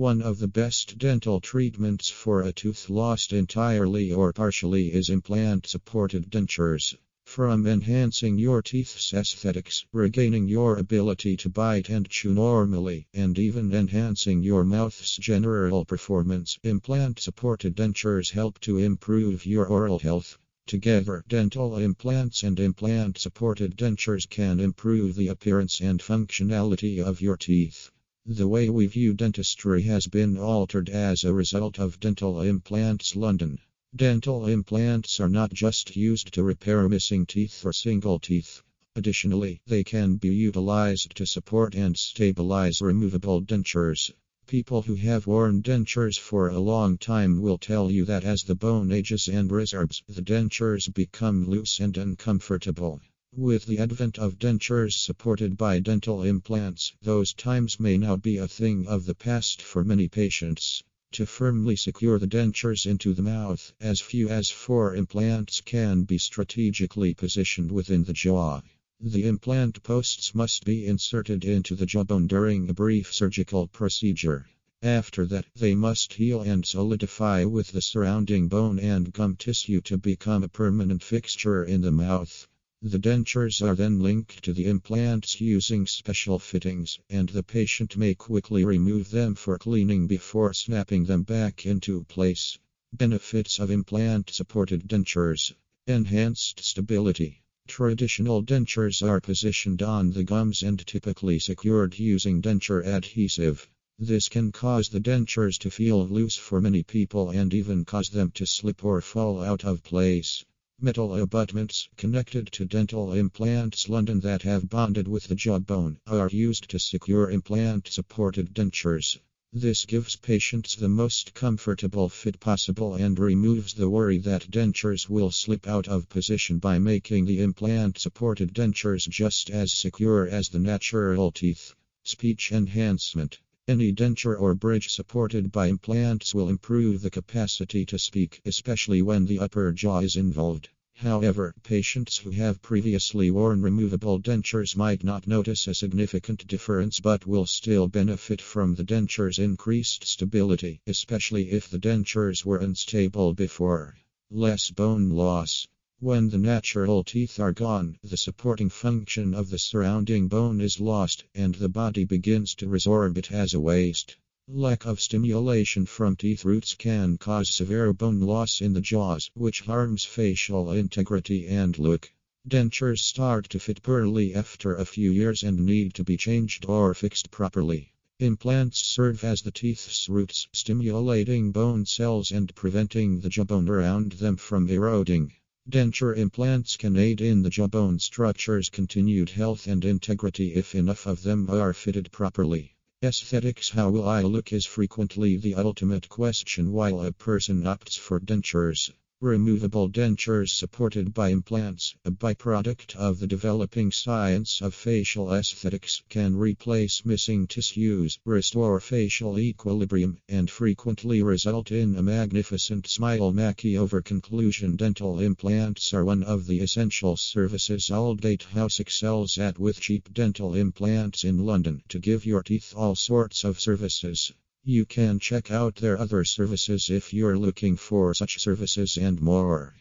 One of the best dental treatments for a tooth lost entirely or partially is implant supported dentures. From enhancing your teeth's aesthetics, regaining your ability to bite and chew normally, and even enhancing your mouth's general performance, implant supported dentures help to improve your oral health. Together, dental implants and implant supported dentures can improve the appearance and functionality of your teeth. The way we view dentistry has been altered as a result of Dental Implants London. Dental implants are not just used to repair missing teeth or single teeth. Additionally, they can be utilized to support and stabilize removable dentures. People who have worn dentures for a long time will tell you that as the bone ages and resorbs, the dentures become loose and uncomfortable. With the advent of dentures supported by dental implants, those times may now be a thing of the past for many patients. To firmly secure the dentures into the mouth, as few as four implants can be strategically positioned within the jaw. The implant posts must be inserted into the jawbone during a brief surgical procedure. After that, they must heal and solidify with the surrounding bone and gum tissue to become a permanent fixture in the mouth. The dentures are then linked to the implants using special fittings, and the patient may quickly remove them for cleaning before snapping them back into place. Benefits of implant supported dentures Enhanced stability. Traditional dentures are positioned on the gums and typically secured using denture adhesive. This can cause the dentures to feel loose for many people and even cause them to slip or fall out of place. Metal abutments connected to dental implants London that have bonded with the jawbone are used to secure implant supported dentures. This gives patients the most comfortable fit possible and removes the worry that dentures will slip out of position by making the implant supported dentures just as secure as the natural teeth. Speech enhancement. Any denture or bridge supported by implants will improve the capacity to speak, especially when the upper jaw is involved. However, patients who have previously worn removable dentures might not notice a significant difference but will still benefit from the denture's increased stability, especially if the dentures were unstable before. Less bone loss. When the natural teeth are gone, the supporting function of the surrounding bone is lost, and the body begins to resorb it as a waste. Lack of stimulation from teeth roots can cause severe bone loss in the jaws, which harms facial integrity and look. Dentures start to fit poorly after a few years and need to be changed or fixed properly. Implants serve as the teeth's roots, stimulating bone cells and preventing the jawbone around them from eroding. Denture implants can aid in the jawbone structure's continued health and integrity if enough of them are fitted properly. Aesthetics How will I look is frequently the ultimate question while a person opts for dentures. Removable dentures supported by implants, a byproduct of the developing science of facial aesthetics, can replace missing tissues, restore facial equilibrium, and frequently result in a magnificent smile. Makeover conclusion Dental implants are one of the essential services Aldgate House excels at with cheap dental implants in London to give your teeth all sorts of services. You can check out their other services if you're looking for such services and more.